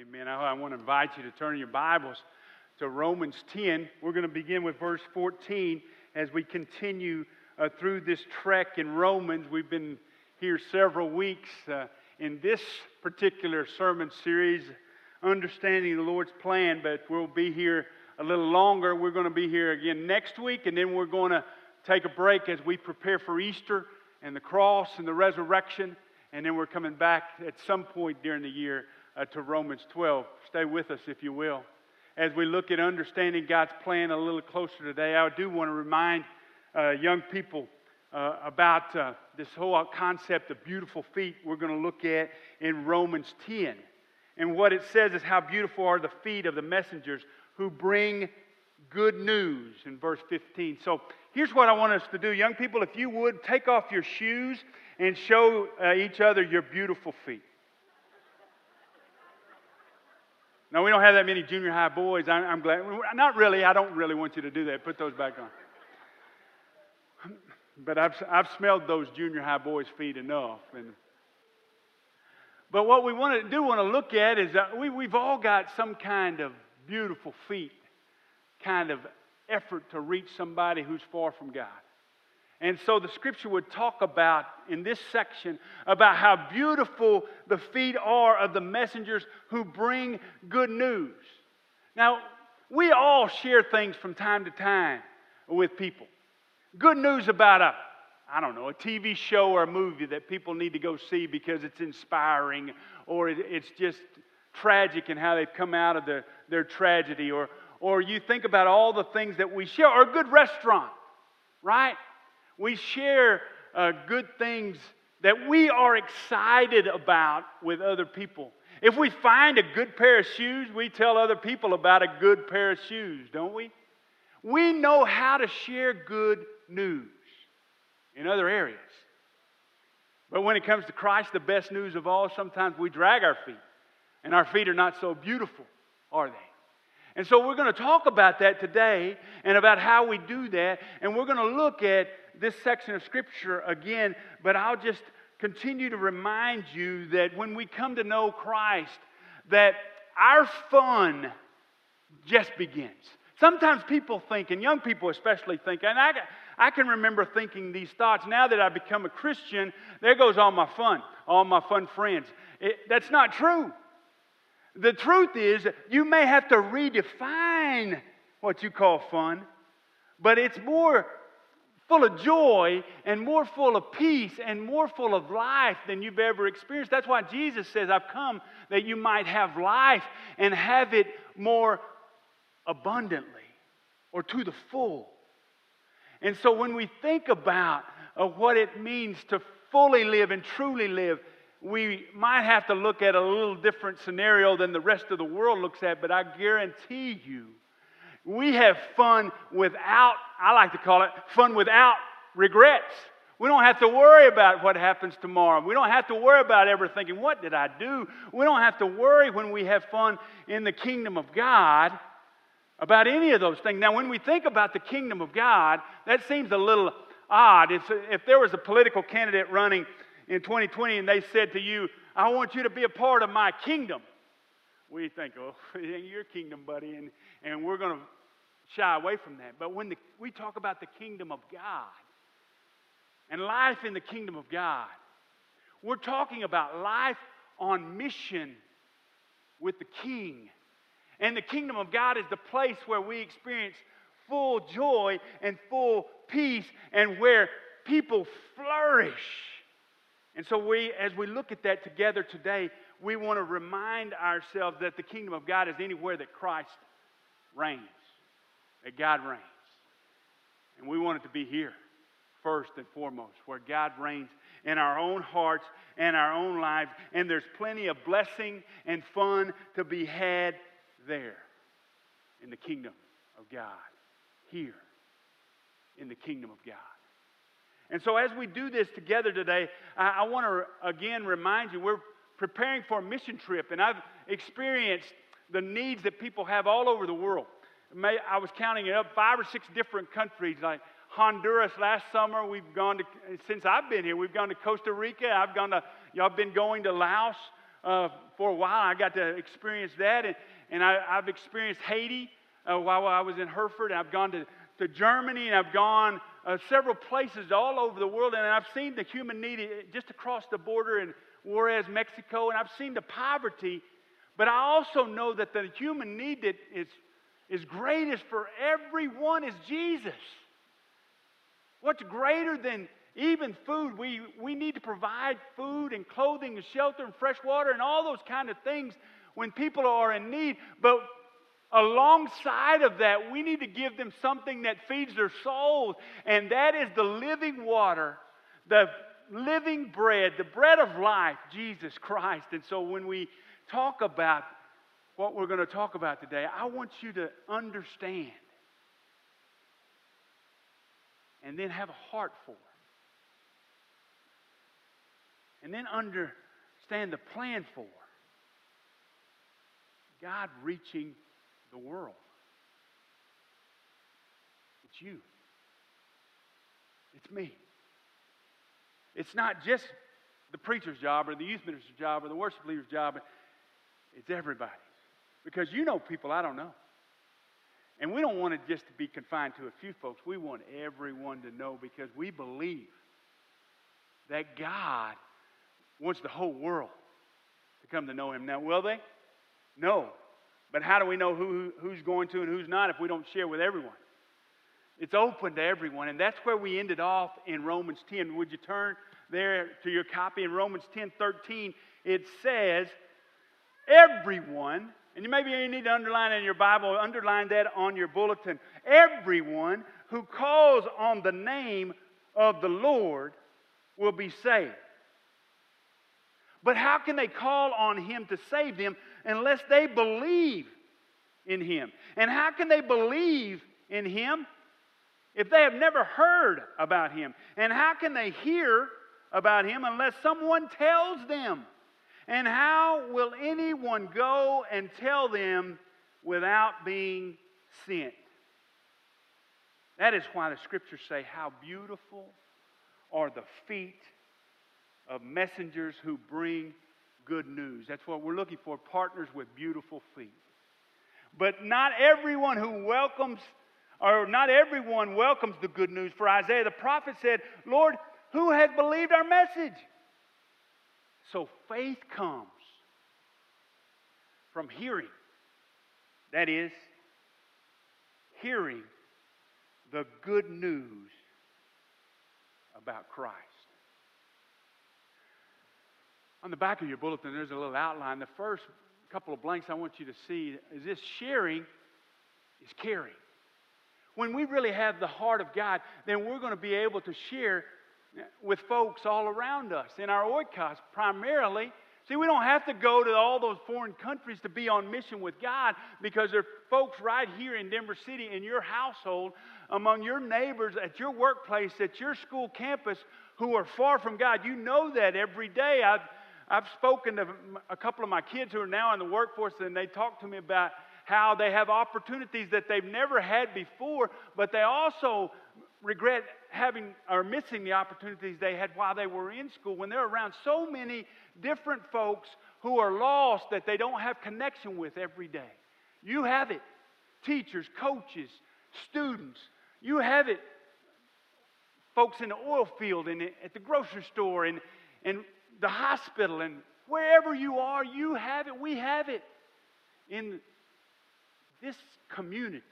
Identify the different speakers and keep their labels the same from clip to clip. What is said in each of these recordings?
Speaker 1: Amen. I, want to invite you to turn your Bibles to Romans 10. We're going to begin with verse 14 as we continue uh, through this trek in Romans. We've been here several weeks uh, in this particular sermon series, Understanding the Lord's Plan, but we'll be here a little longer. We're going to be here again next week, and then we're going to take a break as we prepare for Easter and the cross and the resurrection, and then we're coming back at some point during the year uh, to Romans 12. Stay with us, if you will. As we look at understanding God's plan a little closer today, I do want to remind uh, young people uh, about uh, this whole concept of beautiful feet we're going to look at in Romans 10. And what it says is how beautiful are the feet of the messengers who bring good news in verse 15. So here's what I want us to do. Young people, if you would, take off your shoes and show uh, each other your beautiful feet. Now, we don't have that many junior high boys. I'm, I'm glad. Not really. I don't really want you to do that. Put those back on. But I've, I've smelled those junior high boys' feet enough. And, but what we want to do want to look at is that we, we've all got some kind of beautiful feet, kind of effort to reach somebody who's far from God. And so the scripture would talk about in this section about how beautiful the feet are of the messengers who bring good news. Now, we all share things from time to time with people. Good news about a I don't know, a TV show or a movie that people need to go see because it's inspiring or it's just tragic in how they've come out of their, their tragedy. Or, or you think about all the things that we share, or a good restaurant, right? We share uh, good things that we are excited about with other people. If we find a good pair of shoes, we tell other people about a good pair of shoes, don't we? We know how to share good news in other areas. But when it comes to Christ, the best news of all, sometimes we drag our feet, and our feet are not so beautiful, are they? And so we're going to talk about that today and about how we do that. And we're going to look at this section of Scripture again, but I'll just continue to remind you that when we come to know Christ, that our fun just begins. Sometimes people think, and young people especially think, and I, I can remember thinking these thoughts. Now that I've become a Christian, there goes all my fun, all my fun friends. It, that's not true. The truth is, you may have to redefine what you call fun, but it's more full of joy and more full of peace and more full of life than you've ever experienced. That's why Jesus says, I've come that you might have life and have it more abundantly or to the full. And so when we think about uh, what it means to fully live and truly live, we might have to look at a little different scenario than the rest of the world looks at, but I guarantee you we have fun without, I like to call it fun without regrets. We don't have to worry about what happens tomorrow. We don't have to worry about ever thinking, what did I do? We don't have to worry when we have fun in the kingdom of God about any of those things. Now, when we think about the kingdom of God, that seems a little odd. If, if there was a political candidate running in 2020 and they said to you, I want you to be a part of my kingdom, we think, oh, ain't your kingdom, buddy. And and we're going to shy away from that. But when the, we talk about the kingdom of God and life in the kingdom of God, we're talking about life on mission with the king. And the kingdom of God is the place where we experience full joy and full peace and where people flourish. And so we as we look at that together today, we want to remind ourselves that the kingdom of God is anywhere that Christ reigns, that God reigns. And we want it to be here, first and foremost, where God reigns in our own hearts and our own lives. And there's plenty of blessing and fun to be had there in the kingdom of God, here in the kingdom of God. And so, as we do this together today, I, I want to again remind you we're preparing for a mission trip, and I've experienced the needs that people have all over the world. I was counting it up, five or six different countries, like Honduras last summer. We've gone to, since I've been here, we've gone to Costa Rica. I've gone to, y'all been going to Laos. uh, for a while. I got to experience that, and, and I, have experienced Haiti uh, while I was in Hereford. And I've gone to, to Germany, and I've gone uh, several places all over the world, and I've seen the human need just across the border in Juarez, Mexico, and I've seen the poverty. But I also know that the human need that is, is greatest for everyone is Jesus. What's greater than even food? We, we need to provide food and clothing and shelter and fresh water and all those kind of things when people are in need. But alongside of that, we need to give them something that feeds their souls, and that is the living water, the living bread, the bread of life, Jesus Christ. And so when we talk about what we're going to talk about today, I want you to understand and then have a heart for. And then understand the plan for God reaching the world. It's you. It's me. It's not just the preacher's job or the youth minister's job or the worship leader's job. It's everybody's. Because you know people I don't know. And we don't want it just to be confined to a few folks. We want everyone to know because we believe that God wants the whole world to come to know Him. Now, will they? No. But how do we know who, who's going to and who's not if we don't share with everyone? It's open to everyone. And that's where we ended off in Romans 10. Would you turn there to your copy in Romans 10 13? It says, Everyone and maybe you need to underline in your Bible, underline that on your bulletin. Everyone who calls on the name of the Lord will be saved. But how can they call on Him to save them unless they believe in Him? And how can they believe in Him if they have never heard about Him? And how can they hear about Him unless someone tells them? And how will anyone go and tell them without being sent? That is why the scriptures say, How beautiful are the feet of messengers who bring good news. That's what we're looking for partners with beautiful feet. But not everyone who welcomes, or not everyone welcomes the good news. For Isaiah the prophet said, Lord, who has believed our message? So faith comes from hearing. That is, hearing the good news about Christ. On the back of your bulletin, there's a little outline. The first couple of blanks I want you to see is this sharing is caring. When we really have the heart of God, then we're going to be able to share with folks all around us. In our oikos, primarily, see, we don't have to go to all those foreign countries to be on mission with God because there are folks right here in Denver City, in your household, among your neighbors, at your workplace, at your school campus, who are far from God. You know that every day. I've, I've spoken to a couple of my kids who are now in the workforce, and they talk to me about how they have opportunities that they've never had before, but they also regret having or missing the opportunities they had while they were in school when they're around so many different folks who are lost that they don't have connection with every day. You have it. Teachers, coaches, students. You have it. Folks in the oil field and at the grocery store and, and the hospital and wherever you are, you have it. We have it in this community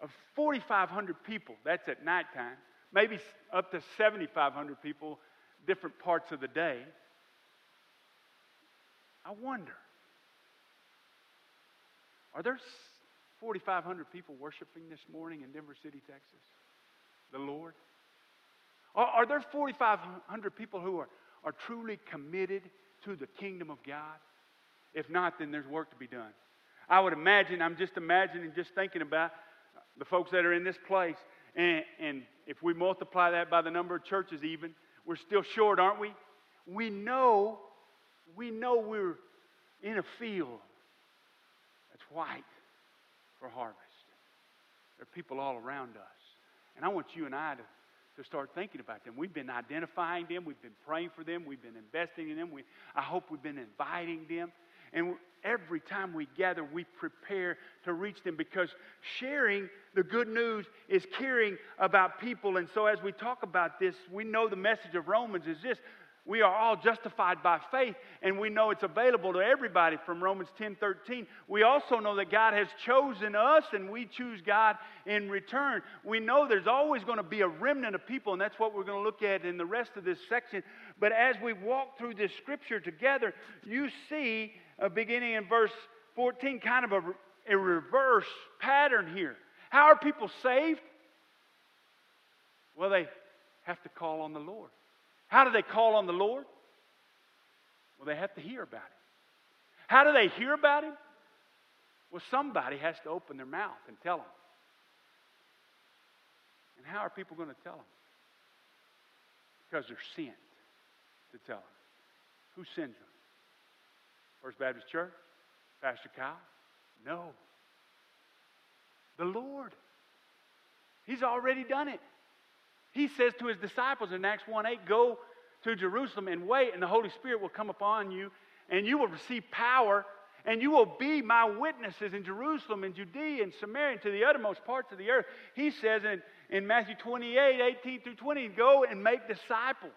Speaker 1: of 4,500 people. That's at nighttime. Maybe up to 7,500 people, different parts of the day. I wonder are there 4,500 people worshiping this morning in Denver City, Texas? The Lord? Are, are there 4,500 people who are, are truly committed to the kingdom of God? If not, then there's work to be done. I would imagine, I'm just imagining, just thinking about the folks that are in this place. And, and if we multiply that by the number of churches, even, we're still short, aren't we? We know, we know we're in a field that's white for harvest. There are people all around us. And I want you and I to to start thinking about them. We've been identifying them, we've been praying for them, we've been investing in them. We, I hope we've been inviting them. And every time we gather, we prepare to reach them because sharing the good news is caring about people. And so, as we talk about this, we know the message of Romans is this we are all justified by faith, and we know it's available to everybody from Romans 10 13. We also know that God has chosen us, and we choose God in return. We know there's always going to be a remnant of people, and that's what we're going to look at in the rest of this section. But as we walk through this scripture together, you see, uh, beginning in verse 14, kind of a, a reverse pattern here. How are people saved? Well, they have to call on the Lord. How do they call on the Lord? Well, they have to hear about Him. How do they hear about Him? Well, somebody has to open their mouth and tell them. And how are people going to tell them? Because they're sent to tell them. Who sends them? First Baptist Church? Pastor Kyle? No. The Lord. He's already done it. He says to his disciples in Acts 1 8, Go to Jerusalem and wait, and the Holy Spirit will come upon you, and you will receive power, and you will be my witnesses in Jerusalem and Judea and Samaria and to the uttermost parts of the earth. He says in, in Matthew 28 18 through 20, Go and make disciples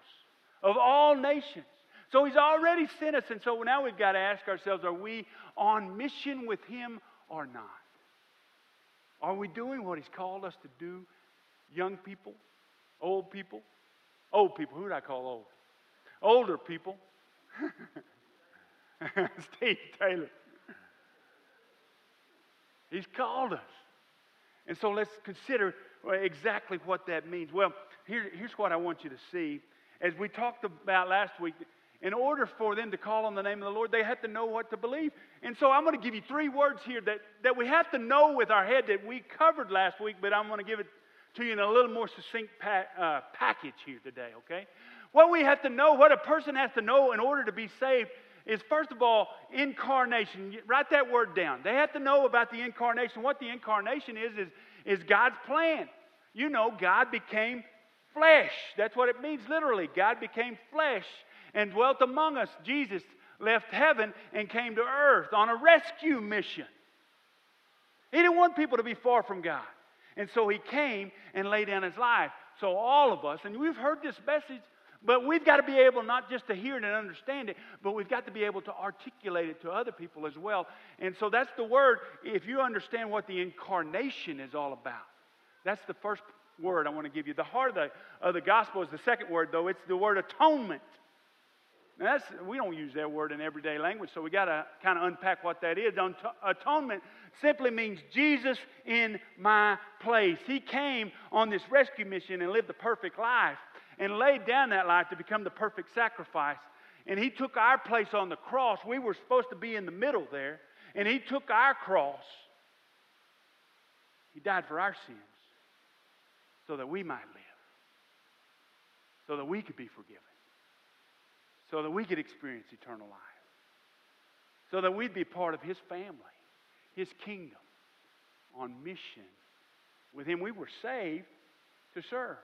Speaker 1: of all nations. So he's already sent us, and so now we've got to ask ourselves are we on mission with him or not? Are we doing what he's called us to do, young people? Old people? Old people. Who do I call old? Older people. Steve Taylor. He's called us. And so let's consider exactly what that means. Well, here, here's what I want you to see. As we talked about last week, in order for them to call on the name of the Lord, they had to know what to believe. And so I'm going to give you three words here that, that we have to know with our head that we covered last week, but I'm going to give it to you in a little more succinct pa- uh, package here today, okay? What we have to know, what a person has to know in order to be saved, is first of all, incarnation. Write that word down. They have to know about the incarnation. What the incarnation is, is, is God's plan. You know, God became flesh. That's what it means literally. God became flesh and dwelt among us. Jesus left heaven and came to earth on a rescue mission. He didn't want people to be far from God. And so he came and laid down his life. So all of us, and we've heard this message, but we've got to be able not just to hear it and understand it, but we've got to be able to articulate it to other people as well. And so that's the word, if you understand what the incarnation is all about. That's the first word I want to give you. The heart of the, of the gospel is the second word, though. It's the word atonement. Now that's, we don't use that word in everyday language, so we got to kind of unpack what that is. Atonement simply means Jesus in my place. He came on this rescue mission and lived the perfect life and laid down that life to become the perfect sacrifice. And He took our place on the cross. We were supposed to be in the middle there, and He took our cross. He died for our sins so that we might live, so that we could be forgiven so that we could experience eternal life, so that we'd be part of His family, His kingdom, on mission with Him. We were saved to serve.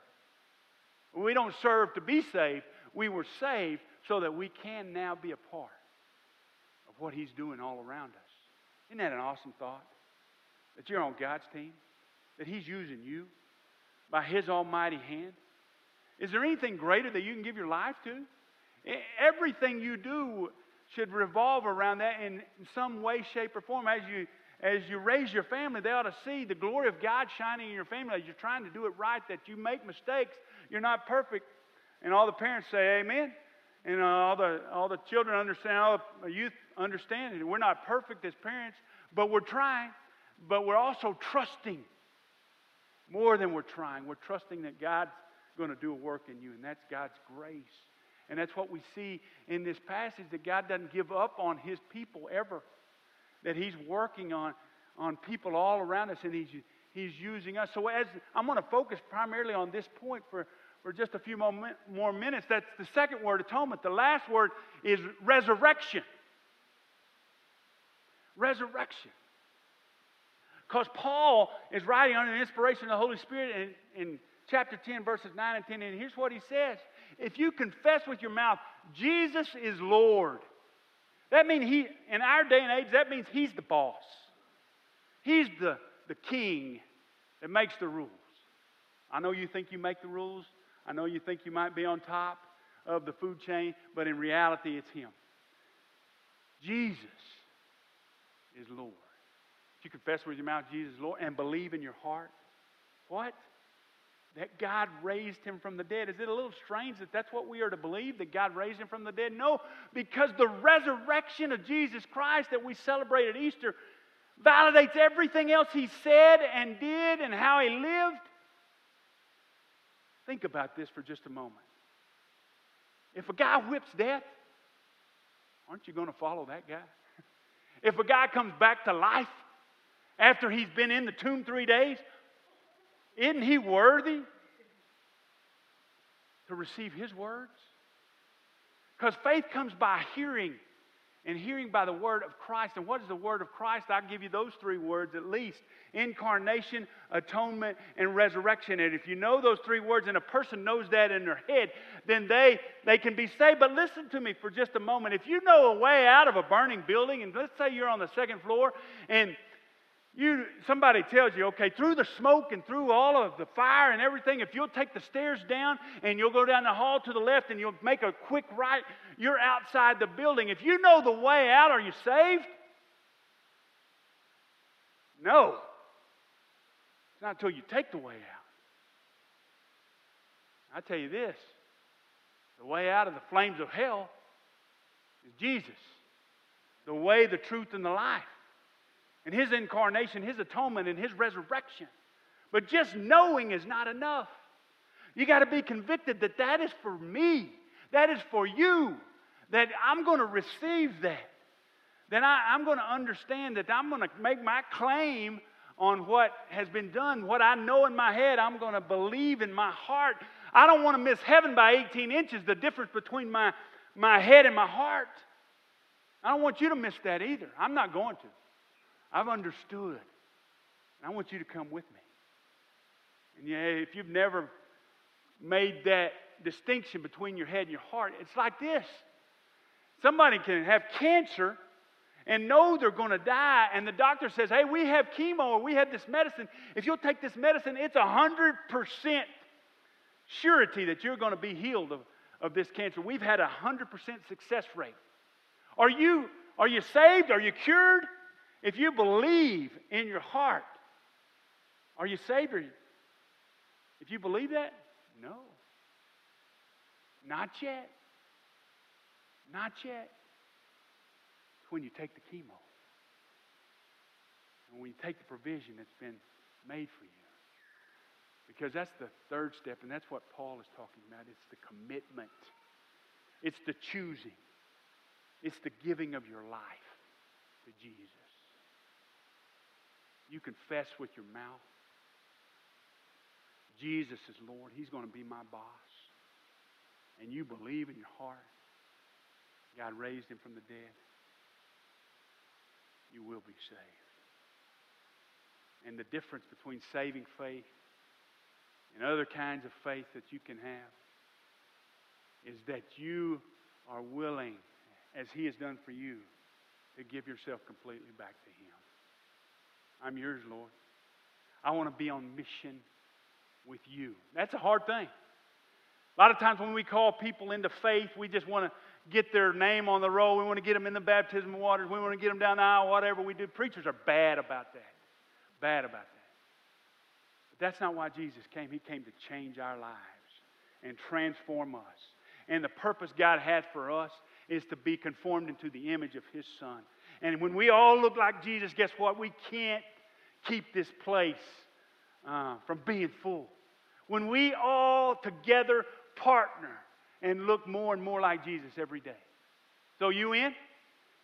Speaker 1: We don't serve to be saved, we were saved so that we can now be a part of what He's doing all around us. Isn't that an awesome thought? That you're on God's team, that He's using you by His almighty hand. Is there anything greater that you can give your life to? Everything you do should revolve around that in some way, shape, or form. As you, as you raise your family, they ought to see the glory of God shining in your family as you're trying to do it right, that you make mistakes. You're not perfect. And all the parents say, Amen. And uh, all, the, all the children understand, all the youth understand it. We're not perfect as parents, but we're trying. But we're also trusting more than we're trying. We're trusting that God's going to do a work in you, and that's God's grace. And that's what we see in this passage that God doesn't give up on his people ever. That he's working on, on people all around us and he's, he's using us. So as I'm going to focus primarily on this point for, for just a few more, more minutes. That's the second word, atonement. The last word is resurrection. Resurrection. Because Paul is writing under the inspiration of the Holy Spirit in, in chapter 10, verses 9 and 10. And here's what he says If you confess with your mouth, Jesus is Lord, that means he, in our day and age, that means he's the boss. He's the, the king that makes the rules. I know you think you make the rules. I know you think you might be on top of the food chain, but in reality, it's him. Jesus is Lord. If you confess with your mouth Jesus is Lord and believe in your heart, what? That God raised him from the dead. Is it a little strange that that's what we are to believe, that God raised him from the dead? No, because the resurrection of Jesus Christ that we celebrate at Easter validates everything else he said and did and how he lived. Think about this for just a moment. If a guy whips death, aren't you going to follow that guy? If a guy comes back to life after he's been in the tomb three days, isn't he worthy to receive his words? Because faith comes by hearing, and hearing by the word of Christ. And what is the word of Christ? I'll give you those three words at least incarnation, atonement, and resurrection. And if you know those three words and a person knows that in their head, then they, they can be saved. But listen to me for just a moment. If you know a way out of a burning building, and let's say you're on the second floor and you somebody tells you okay through the smoke and through all of the fire and everything if you'll take the stairs down and you'll go down the hall to the left and you'll make a quick right you're outside the building. If you know the way out are you saved? No. It's not until you take the way out. I tell you this the way out of the flames of hell is jesus the way the truth and the life and his incarnation, his atonement, and his resurrection. But just knowing is not enough. You got to be convicted that that is for me, that is for you, that I'm going to receive that. Then I, am going to understand that I'm going to make my claim on what has been done. What I know in my head, I'm going to believe in my heart. I don't want to miss heaven by 18 inches, the difference between my, my head and my heart. I don't want you to miss that either. I'm not going to. I've understood. And I want you to come with me. And yeah, if you've never made that distinction between your head and your heart, it's like this. Somebody can have cancer and know they're going to die, and the doctor says, Hey, we have chemo or we have this medicine. If you'll take this medicine, it's a 100% surety that you're going to be healed of, of this cancer. We've had a 100% success rate. Are you, are you saved? Are you cured? If you believe in your heart, are you saved? If you believe that, no. Not yet. Not yet. It's when you take the chemo. And when you take the provision that's been made for you. Because that's the third step, and that's what Paul is talking about. It's the commitment, it's the choosing, it's the giving of your life to Jesus you confess with your mouth. Jesus is Lord, He's going to be my boss, and you believe in your heart. God raised Him from the dead, you will be saved. And the difference between saving faith and other kinds of faith that you can have is that you are willing, as He has done for you, to give yourself completely back to Him. I'm yours, Lord. I want to be on mission with you. That's a hard thing. A lot of times when we call people into faith, we just want to get their name on the roll. We want to get them in the baptism waters. We want to get them down the aisle, whatever we do. Preachers are bad about that. Bad about that. But that's not why Jesus came. He came to change our lives and transform us. And the purpose God has for us is to be conformed into the image of His Son. And when we all look like Jesus, guess what? We can't keep this place uh, from being full. When we all together partner and look more and more like Jesus every day. So, you in?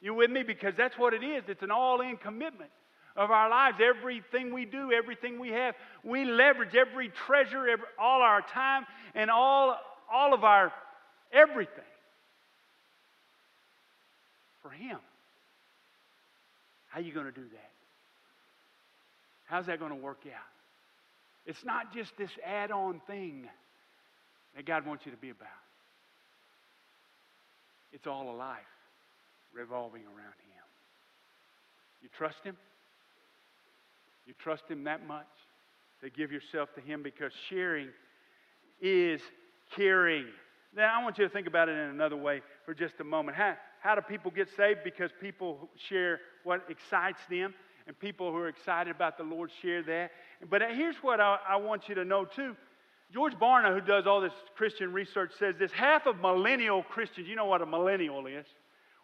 Speaker 1: You with me? Because that's what it is. It's an all in commitment of our lives. Everything we do, everything we have, we leverage every treasure, every, all our time, and all, all of our everything for Him. How you going to do that? How's that going to work out? It's not just this add on thing that God wants you to be about. It's all a life revolving around Him. You trust Him? You trust Him that much to give yourself to Him because sharing is caring. Now, I want you to think about it in another way for just a moment. How, how do people get saved? Because people share what excites them, and people who are excited about the Lord share that. But here's what I, I want you to know, too. George Barna, who does all this Christian research, says this half of millennial Christians, you know what a millennial is.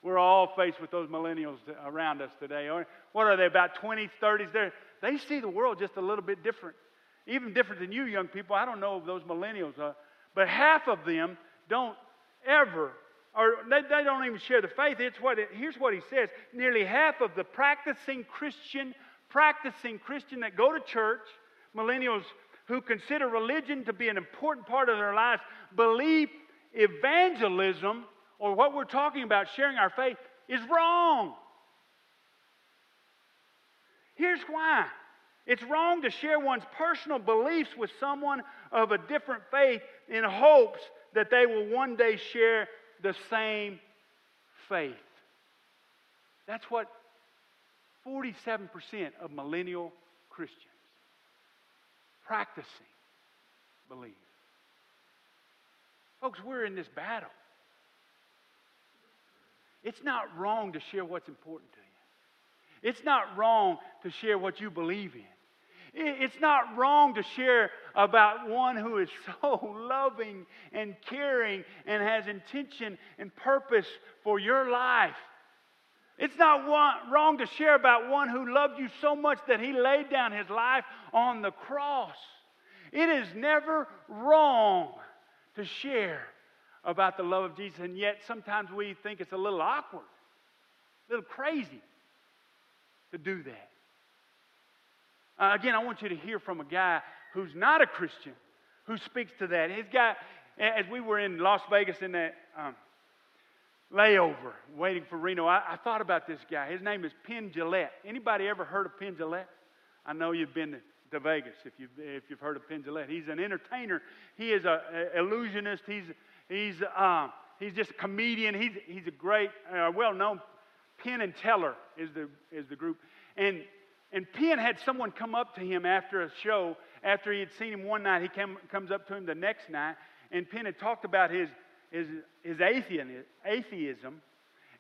Speaker 1: We're all faced with those millennials around us today. What are they, about 20s, 30s? They're, they see the world just a little bit different, even different than you young people. I don't know if those millennials are, but half of them don't ever, or they, they don't even share the faith. It's what it, here's what he says nearly half of the practicing Christian, practicing Christian that go to church, millennials who consider religion to be an important part of their lives, believe evangelism or what we're talking about, sharing our faith, is wrong. Here's why it's wrong to share one's personal beliefs with someone of a different faith in hopes that they will one day share the same faith. That's what 47% of millennial Christians practicing believe. Folks, we're in this battle. It's not wrong to share what's important to you. It's not wrong to share what you believe in. It's not wrong to share about one who is so loving and caring and has intention and purpose for your life. It's not wrong to share about one who loved you so much that he laid down his life on the cross. It is never wrong to share about the love of Jesus, and yet sometimes we think it's a little awkward, a little crazy to do that. Uh, again, I want you to hear from a guy who's not a Christian who speaks to that. His guy, as we were in Las Vegas in that um, layover waiting for Reno, I, I, thought about this guy. His name is Penn Jillette. Anybody ever heard of Penn Jillette? I know you've been to, to Vegas if you've, if you've heard of Penn. He's an entertainer. He is an illusionist. He's, he's, uh, he's just a comedian. He's, he's a great, uh, well-known Penn and Teller is the, is the group. And and Penn had someone come up to him after a show, after he had seen him one night. He came, comes up to him the next night, and Penn had talked about his, his, his atheism.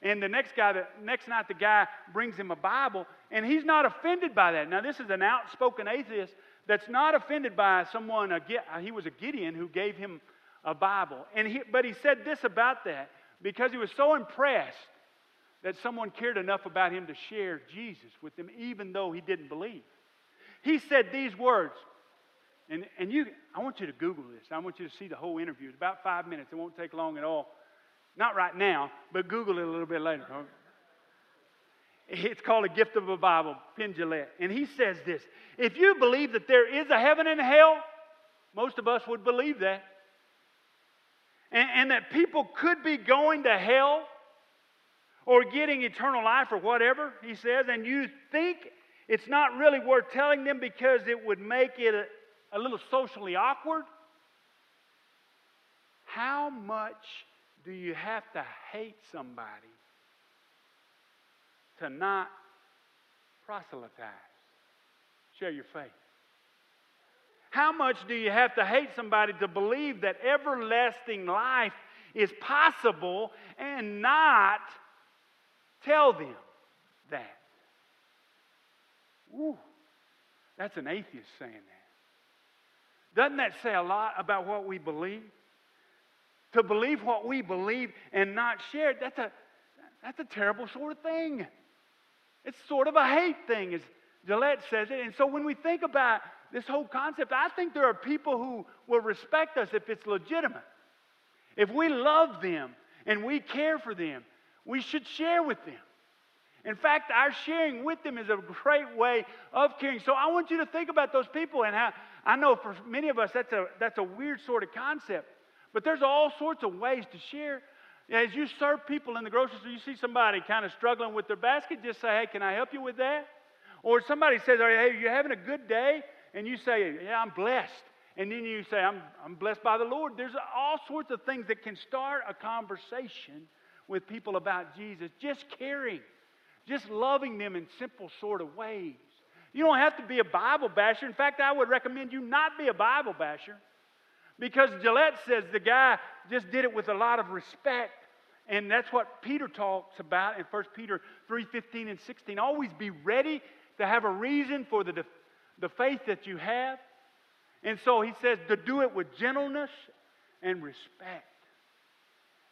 Speaker 1: And the next guy, the next night, the guy brings him a Bible, and he's not offended by that. Now, this is an outspoken atheist that's not offended by someone. He was a Gideon who gave him a Bible, and he, but he said this about that because he was so impressed that someone cared enough about him to share Jesus with them, even though he didn't believe. He said these words, and, and you, I want you to Google this. I want you to see the whole interview. It's about five minutes. It won't take long at all. Not right now, but Google it a little bit later. It's called A Gift of a Bible, Penn. And he says this If you believe that there is a heaven and hell, most of us would believe that. And, and that people could be going to hell or getting eternal life or whatever, he says, and you think it's not really worth telling them because it would make it a, a little socially awkward, how much do you have to hate somebody to not proselytize, share your faith? How much do you have to hate somebody to believe that everlasting life is possible and not Tell them that. Ooh, that's an atheist saying that. Doesn't that say a lot about what we believe? To believe what we believe and not share that's a, that's a terrible sort of thing. It's sort of a hate thing, as Jillette says it. And so when we think about this whole concept, I think there are people who will respect us if it's legitimate. If we love them and we care for them we should share with them. In fact, our sharing with them is a great way of caring. So I want you to think about those people and how I know for many of us that's a that's a weird sort of concept. But there's all sorts of ways to share. As you serve people in the grocery store, you see somebody kind of struggling with their basket, just say, Hey, can I help you with that? Or somebody says, Hey, you're having a good day? and you say, Yeah, I'm blessed. And then you say, I'm, I'm blessed by the Lord. There's all sorts of things that can start a conversation with people about Jesus. Just caring, just loving them in simple sort of ways. You don't have to be a Bible basher. In fact, I would recommend you not be a Bible basher because Jillette says the guy just did it with a lot of respect. And that's what Peter talks about in 1 Peter 3 15 and 16. Always be ready to have a reason for the, the faith that you have. And so he says to do it with gentleness and respect.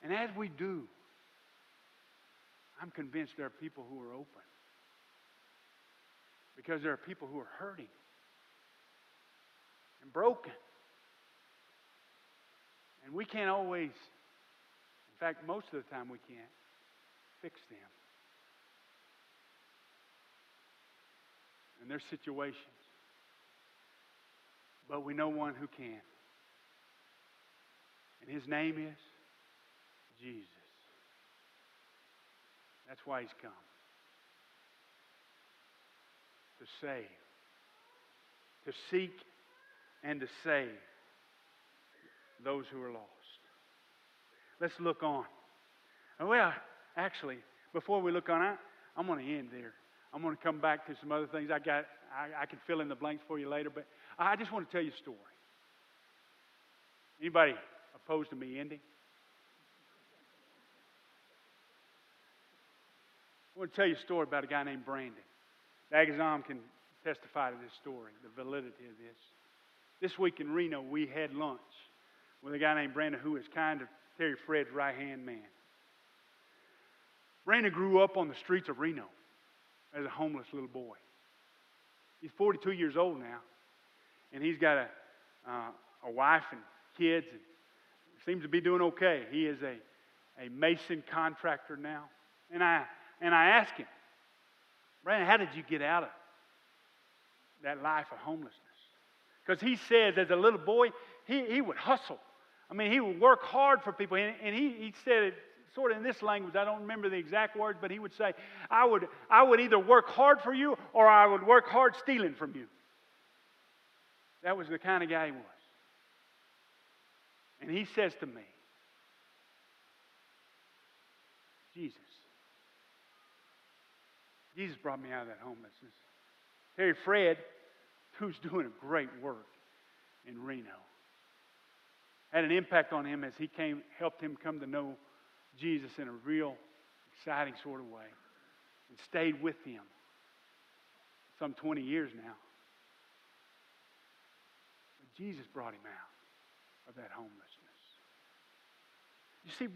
Speaker 1: And as we do, I'm convinced there are people who are open. Because there are people who are hurting and broken. And we can't always, in fact, most of the time we can't, fix them. And their situations. But we know one who can. And his name is Jesus. That's why he's come. To save. To seek and to save those who are lost. Let's look on. Well, actually, before we look on, I, I'm going to end there. I'm going to come back to some other things. I got. I, I can fill in the blanks for you later, but I just want to tell you a story. Anybody opposed to me ending? Want to tell you a story about a guy named Brandon. Agazam can testify to this story, the validity of this. This week in Reno, we had lunch with a guy named Brandon who is kind of Terry Fred's right hand man. Brandon grew up on the streets of Reno as a homeless little boy. He's 42 years old now, and he's got a, uh, a wife and kids, and seems to be doing okay. He is a, a mason contractor now. And I, and I asked him, Brandon, how did you get out of that life of homelessness? Because he says, as a little boy, he, he would hustle. I mean, he would work hard for people. And, and he, he said it sort of in this language. I don't remember the exact words, but he would say, I would, I would either work hard for you or I would work hard stealing from you. That was the kind of guy he was. And he says to me, Jesus. Jesus brought me out of that homelessness. Terry Fred, who's doing a great work in Reno, had an impact on him as he came, helped him come to know Jesus in a real exciting sort of way and stayed with him some 20 years now. But Jesus brought him out of that homelessness. You see,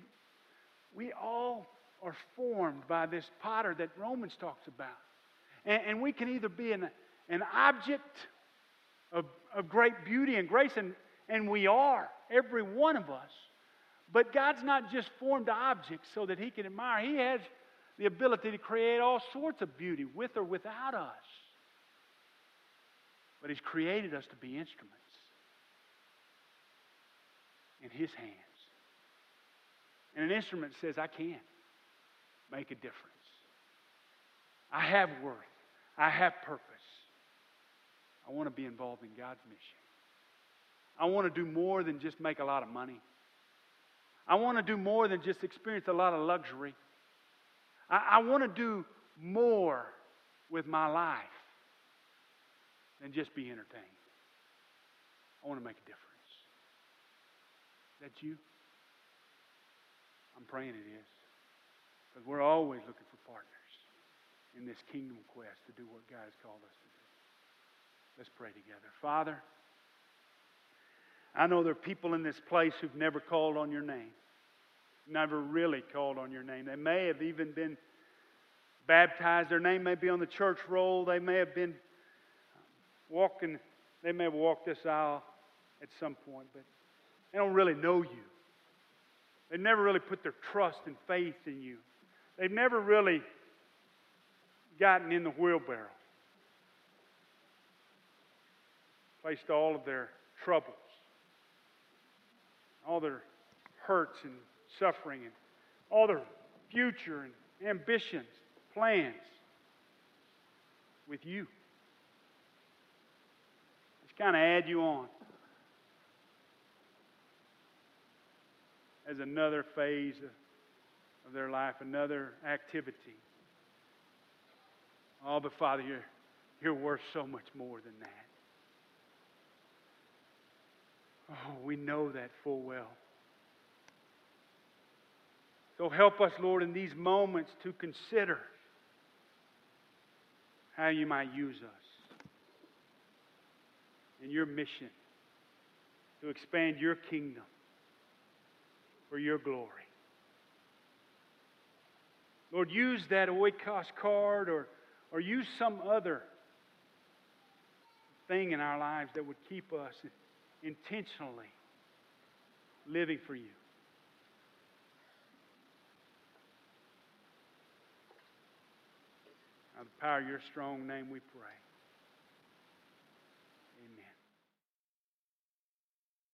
Speaker 1: we all are formed by this potter that Romans talks about. And, and we can either be an, an object of, of great beauty and grace, and, and we are, every one of us. But God's not just formed objects so that He can admire, He has the ability to create all sorts of beauty with or without us. But He's created us to be instruments in His hands. And an instrument says, I can make a difference. I have worth. I have purpose. I want to be involved in God's mission. I want to do more than just make a lot of money. I want to do more than just experience a lot of luxury. I, I want to do more with my life than just be entertained. I want to make a difference. That you? I'm praying it is. Because we're always looking for partners in this kingdom quest to do what God has called us to do. Let's pray together. Father, I know there are people in this place who've never called on your name, never really called on your name. They may have even been baptized. Their name may be on the church roll. They may have been walking, they may have walked this aisle at some point, but they don't really know you. They've never really put their trust and faith in you. They've never really gotten in the wheelbarrow, faced all of their troubles, all their hurts and suffering, and all their future and ambitions, plans with you. Just kind of add you on as another phase of, of their life, another activity. Oh, but Father, you're, you're worth so much more than that. Oh, we know that full well. So help us, Lord, in these moments to consider how you might use us in your mission to expand your kingdom for your glory. Lord, use that Oikos card or, or use some other thing in our lives that would keep us intentionally living for you. By the power of your strong name we pray.